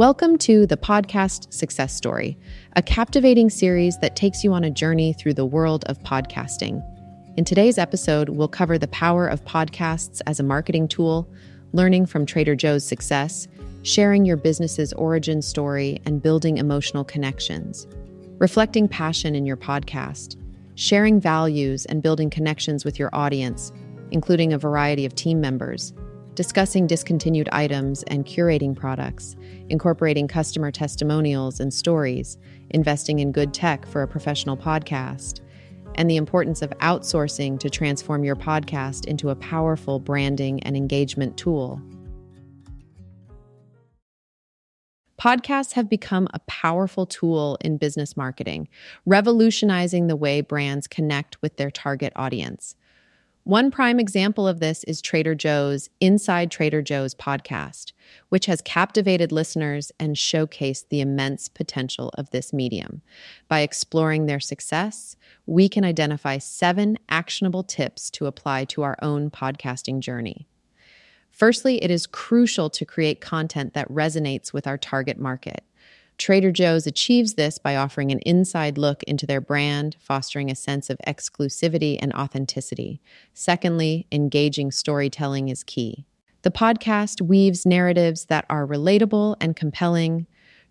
Welcome to the Podcast Success Story, a captivating series that takes you on a journey through the world of podcasting. In today's episode, we'll cover the power of podcasts as a marketing tool, learning from Trader Joe's success, sharing your business's origin story, and building emotional connections, reflecting passion in your podcast, sharing values and building connections with your audience, including a variety of team members discussing discontinued items and curating products, incorporating customer testimonials and stories, investing in good tech for a professional podcast, and the importance of outsourcing to transform your podcast into a powerful branding and engagement tool. Podcasts have become a powerful tool in business marketing, revolutionizing the way brands connect with their target audience. One prime example of this is Trader Joe's Inside Trader Joe's podcast, which has captivated listeners and showcased the immense potential of this medium. By exploring their success, we can identify seven actionable tips to apply to our own podcasting journey. Firstly, it is crucial to create content that resonates with our target market. Trader Joe's achieves this by offering an inside look into their brand, fostering a sense of exclusivity and authenticity. Secondly, engaging storytelling is key. The podcast weaves narratives that are relatable and compelling,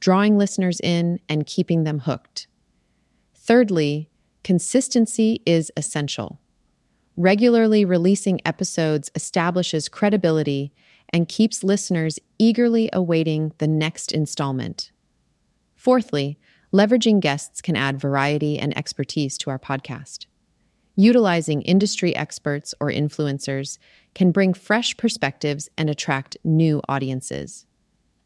drawing listeners in and keeping them hooked. Thirdly, consistency is essential. Regularly releasing episodes establishes credibility and keeps listeners eagerly awaiting the next installment. Fourthly, leveraging guests can add variety and expertise to our podcast. Utilizing industry experts or influencers can bring fresh perspectives and attract new audiences.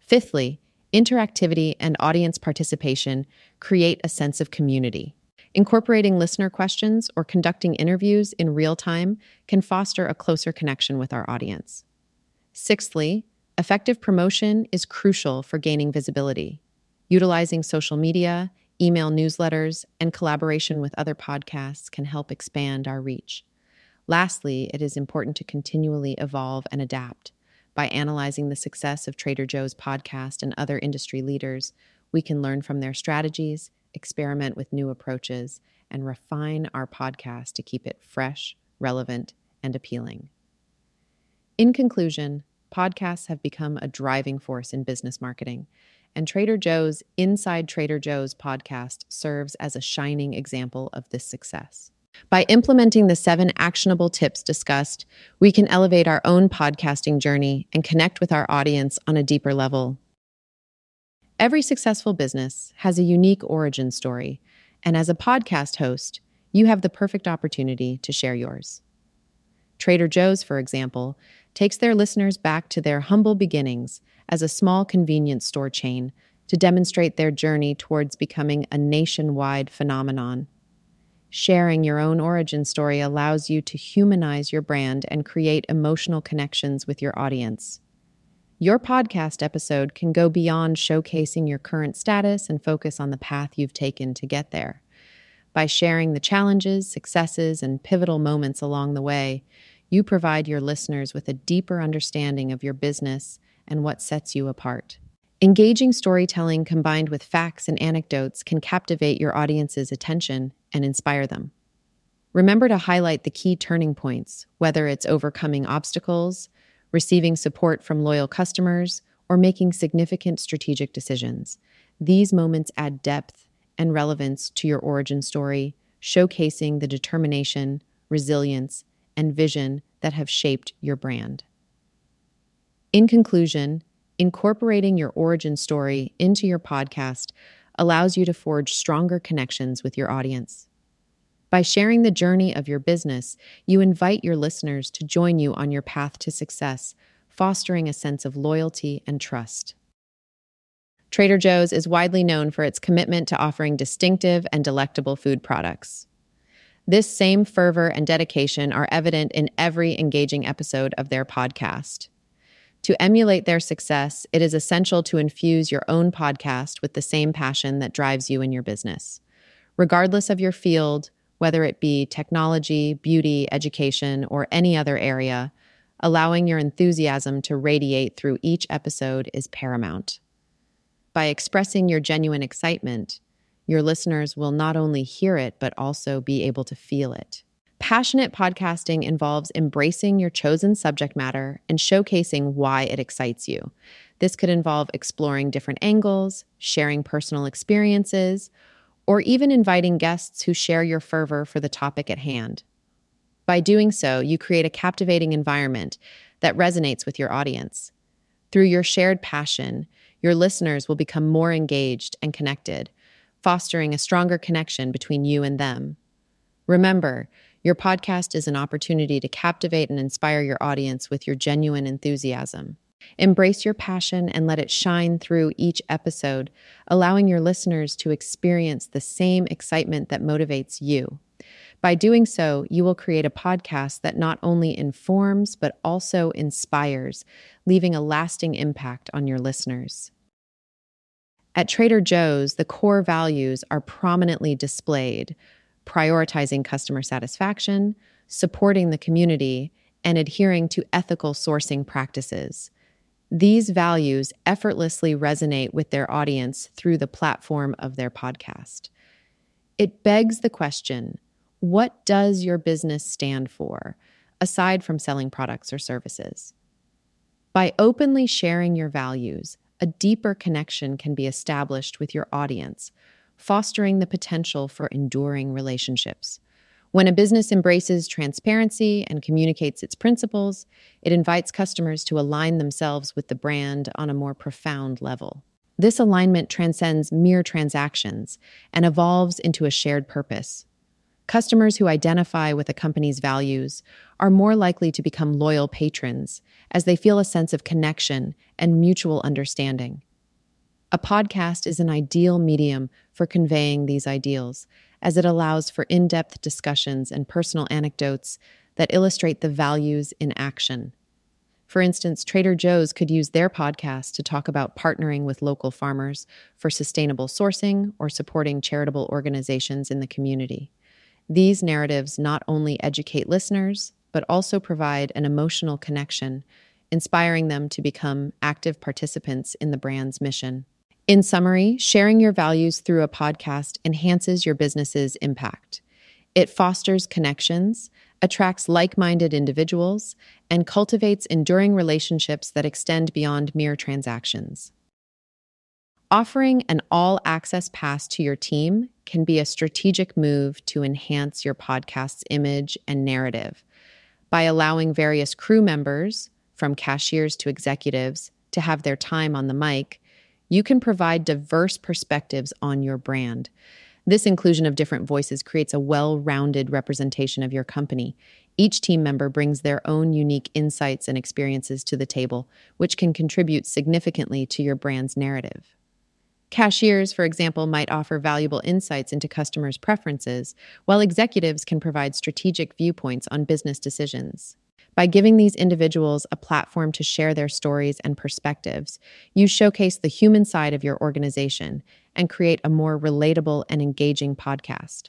Fifthly, interactivity and audience participation create a sense of community. Incorporating listener questions or conducting interviews in real time can foster a closer connection with our audience. Sixthly, effective promotion is crucial for gaining visibility. Utilizing social media, email newsletters, and collaboration with other podcasts can help expand our reach. Lastly, it is important to continually evolve and adapt. By analyzing the success of Trader Joe's podcast and other industry leaders, we can learn from their strategies, experiment with new approaches, and refine our podcast to keep it fresh, relevant, and appealing. In conclusion, podcasts have become a driving force in business marketing and Trader Joe's Inside Trader Joe's podcast serves as a shining example of this success. By implementing the seven actionable tips discussed, we can elevate our own podcasting journey and connect with our audience on a deeper level. Every successful business has a unique origin story, and as a podcast host, you have the perfect opportunity to share yours. Trader Joe's, for example, takes their listeners back to their humble beginnings as a small convenience store chain to demonstrate their journey towards becoming a nationwide phenomenon. Sharing your own origin story allows you to humanize your brand and create emotional connections with your audience. Your podcast episode can go beyond showcasing your current status and focus on the path you've taken to get there. By sharing the challenges, successes, and pivotal moments along the way, you provide your listeners with a deeper understanding of your business and what sets you apart. Engaging storytelling combined with facts and anecdotes can captivate your audience's attention and inspire them. Remember to highlight the key turning points, whether it's overcoming obstacles, receiving support from loyal customers, or making significant strategic decisions. These moments add depth and relevance to your origin story, showcasing the determination, resilience, and vision that have shaped your brand. In conclusion, incorporating your origin story into your podcast allows you to forge stronger connections with your audience. By sharing the journey of your business, you invite your listeners to join you on your path to success, fostering a sense of loyalty and trust. Trader Joe's is widely known for its commitment to offering distinctive and delectable food products. This same fervor and dedication are evident in every engaging episode of their podcast. To emulate their success, it is essential to infuse your own podcast with the same passion that drives you in your business. Regardless of your field, whether it be technology, beauty, education, or any other area, allowing your enthusiasm to radiate through each episode is paramount. By expressing your genuine excitement, your listeners will not only hear it, but also be able to feel it. Passionate podcasting involves embracing your chosen subject matter and showcasing why it excites you. This could involve exploring different angles, sharing personal experiences, or even inviting guests who share your fervor for the topic at hand. By doing so, you create a captivating environment that resonates with your audience. Through your shared passion, your listeners will become more engaged and connected, fostering a stronger connection between you and them. Remember, your podcast is an opportunity to captivate and inspire your audience with your genuine enthusiasm. Embrace your passion and let it shine through each episode, allowing your listeners to experience the same excitement that motivates you. By doing so, you will create a podcast that not only informs, but also inspires, leaving a lasting impact on your listeners. At Trader Joe's, the core values are prominently displayed prioritizing customer satisfaction, supporting the community, and adhering to ethical sourcing practices. These values effortlessly resonate with their audience through the platform of their podcast. It begs the question what does your business stand for, aside from selling products or services? By openly sharing your values, a deeper connection can be established with your audience, fostering the potential for enduring relationships. When a business embraces transparency and communicates its principles, it invites customers to align themselves with the brand on a more profound level. This alignment transcends mere transactions and evolves into a shared purpose, Customers who identify with a company's values are more likely to become loyal patrons as they feel a sense of connection and mutual understanding. A podcast is an ideal medium for conveying these ideals, as it allows for in depth discussions and personal anecdotes that illustrate the values in action. For instance, Trader Joe's could use their podcast to talk about partnering with local farmers for sustainable sourcing or supporting charitable organizations in the community. These narratives not only educate listeners, but also provide an emotional connection, inspiring them to become active participants in the brand's mission. In summary, sharing your values through a podcast enhances your business's impact. It fosters connections, attracts like minded individuals, and cultivates enduring relationships that extend beyond mere transactions. Offering an all access pass to your team can be a strategic move to enhance your podcast's image and narrative by allowing various crew members, from cashiers to executives, to have their time on the mic. You can provide diverse perspectives on your brand. This inclusion of different voices creates a well rounded representation of your company. Each team member brings their own unique insights and experiences to the table, which can contribute significantly to your brand's narrative. Cashiers, for example, might offer valuable insights into customers' preferences, while executives can provide strategic viewpoints on business decisions. By giving these individuals a platform to share their stories and perspectives, you showcase the human side of your organization and create a more relatable and engaging podcast.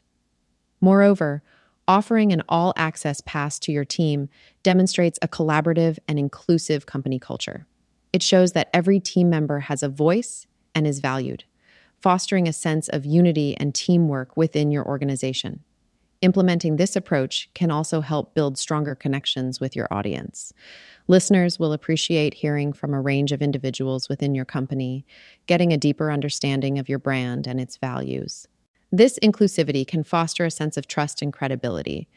Moreover, offering an all access pass to your team demonstrates a collaborative and inclusive company culture. It shows that every team member has a voice and is valued, fostering a sense of unity and teamwork within your organization. Implementing this approach can also help build stronger connections with your audience. Listeners will appreciate hearing from a range of individuals within your company, getting a deeper understanding of your brand and its values. This inclusivity can foster a sense of trust and credibility,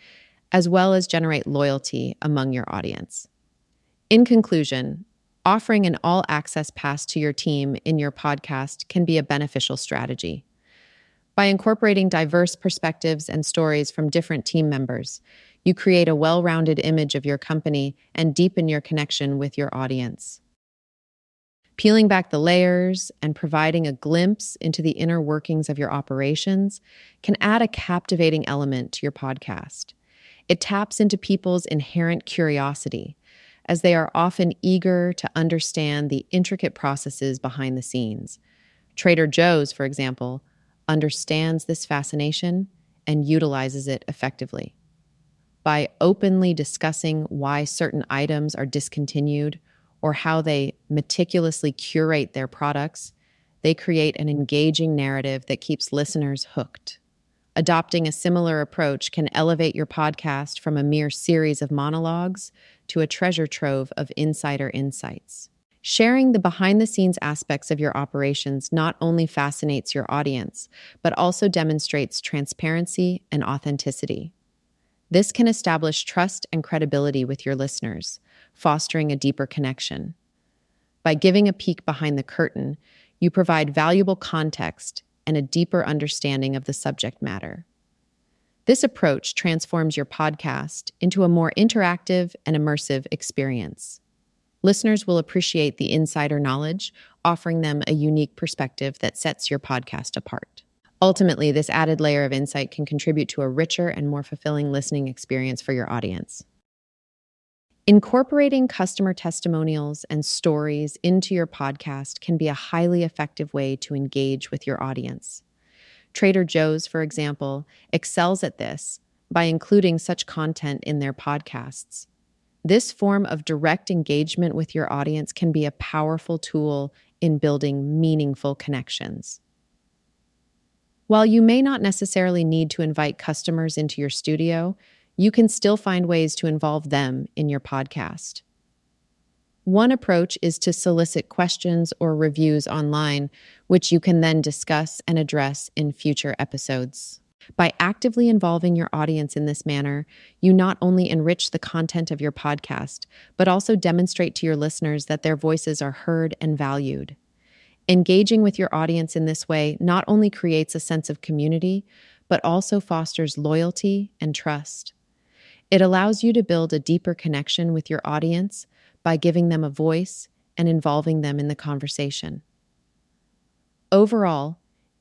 as well as generate loyalty among your audience. In conclusion, offering an all access pass to your team in your podcast can be a beneficial strategy. By incorporating diverse perspectives and stories from different team members, you create a well rounded image of your company and deepen your connection with your audience. Peeling back the layers and providing a glimpse into the inner workings of your operations can add a captivating element to your podcast. It taps into people's inherent curiosity as they are often eager to understand the intricate processes behind the scenes. Trader Joe's, for example, understands this fascination and utilizes it effectively. By openly discussing why certain items are discontinued or how they meticulously curate their products, they create an engaging narrative that keeps listeners hooked. Adopting a similar approach can elevate your podcast from a mere series of monologues to a treasure trove of insider insights. Sharing the behind the scenes aspects of your operations not only fascinates your audience, but also demonstrates transparency and authenticity. This can establish trust and credibility with your listeners, fostering a deeper connection. By giving a peek behind the curtain, you provide valuable context and a deeper understanding of the subject matter. This approach transforms your podcast into a more interactive and immersive experience. Listeners will appreciate the insider knowledge, offering them a unique perspective that sets your podcast apart. Ultimately, this added layer of insight can contribute to a richer and more fulfilling listening experience for your audience. Incorporating customer testimonials and stories into your podcast can be a highly effective way to engage with your audience. Trader Joe's, for example, excels at this by including such content in their podcasts. This form of direct engagement with your audience can be a powerful tool in building meaningful connections. While you may not necessarily need to invite customers into your studio, you can still find ways to involve them in your podcast. One approach is to solicit questions or reviews online, which you can then discuss and address in future episodes. By actively involving your audience in this manner, you not only enrich the content of your podcast, but also demonstrate to your listeners that their voices are heard and valued. Engaging with your audience in this way not only creates a sense of community, but also fosters loyalty and trust. It allows you to build a deeper connection with your audience by giving them a voice and involving them in the conversation. Overall,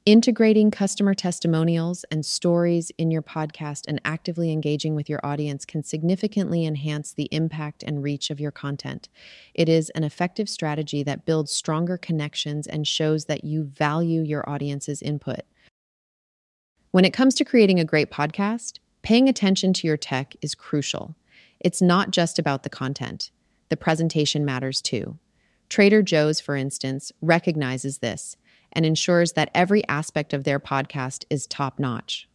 Integrating customer testimonials and stories in your podcast and actively engaging with your audience can significantly enhance the impact and reach of your content. It is an effective strategy that builds stronger connections and shows that you value your audience's input. When it comes to creating a great podcast, paying attention to your tech is crucial. It's not just about the content, the presentation matters too. Trader Joe's, for instance, recognizes this and ensures that every aspect of their podcast is top notch.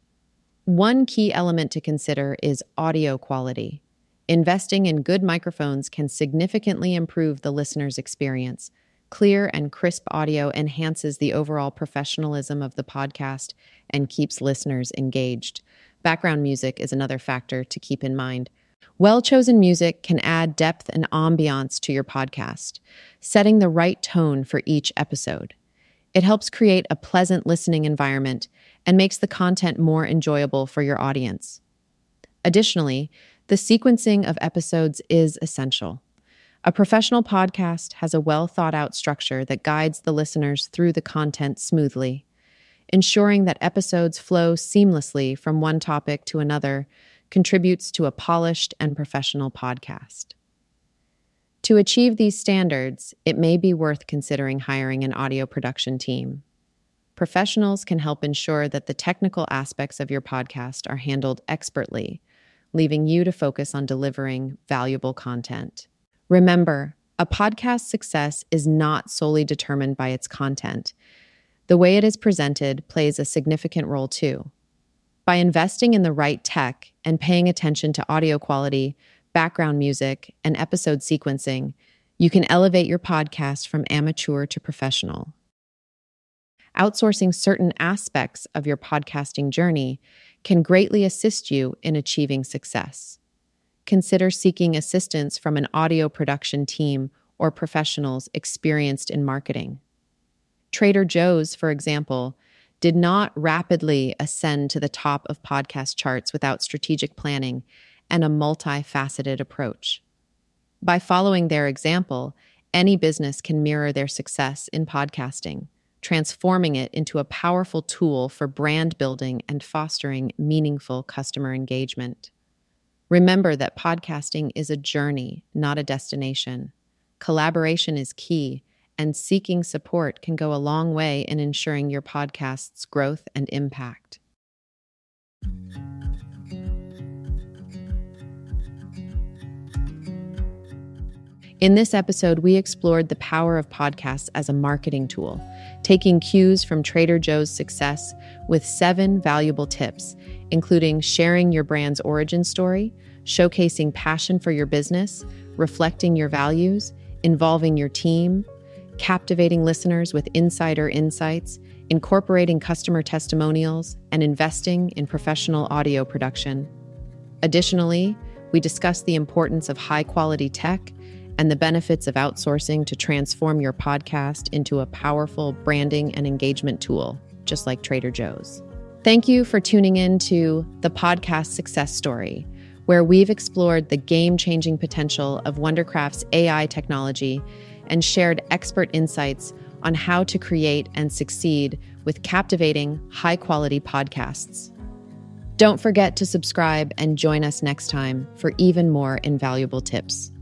One key element to consider is audio quality. Investing in good microphones can significantly improve the listener's experience. Clear and crisp audio enhances the overall professionalism of the podcast and keeps listeners engaged. Background music is another factor to keep in mind. Well chosen music can add depth and ambiance to your podcast, setting the right tone for each episode. It helps create a pleasant listening environment and makes the content more enjoyable for your audience. Additionally, the sequencing of episodes is essential. A professional podcast has a well thought out structure that guides the listeners through the content smoothly. Ensuring that episodes flow seamlessly from one topic to another contributes to a polished and professional podcast. To achieve these standards, it may be worth considering hiring an audio production team. Professionals can help ensure that the technical aspects of your podcast are handled expertly, leaving you to focus on delivering valuable content. Remember, a podcast's success is not solely determined by its content. The way it is presented plays a significant role too. By investing in the right tech and paying attention to audio quality, background music, and episode sequencing, you can elevate your podcast from amateur to professional. Outsourcing certain aspects of your podcasting journey can greatly assist you in achieving success. Consider seeking assistance from an audio production team or professionals experienced in marketing. Trader Joe's, for example, did not rapidly ascend to the top of podcast charts without strategic planning and a multifaceted approach. By following their example, any business can mirror their success in podcasting, transforming it into a powerful tool for brand building and fostering meaningful customer engagement. Remember that podcasting is a journey, not a destination. Collaboration is key, and seeking support can go a long way in ensuring your podcast's growth and impact. In this episode, we explored the power of podcasts as a marketing tool, taking cues from Trader Joe's success with seven valuable tips, including sharing your brand's origin story, showcasing passion for your business, reflecting your values, involving your team, captivating listeners with insider insights, incorporating customer testimonials, and investing in professional audio production. Additionally, we discussed the importance of high quality tech and the benefits of outsourcing to transform your podcast into a powerful branding and engagement tool, just like Trader Joe's. Thank you for tuning in to the podcast success story, where we've explored the game changing potential of Wondercraft's AI technology and shared expert insights on how to create and succeed with captivating, high quality podcasts. Don't forget to subscribe and join us next time for even more invaluable tips.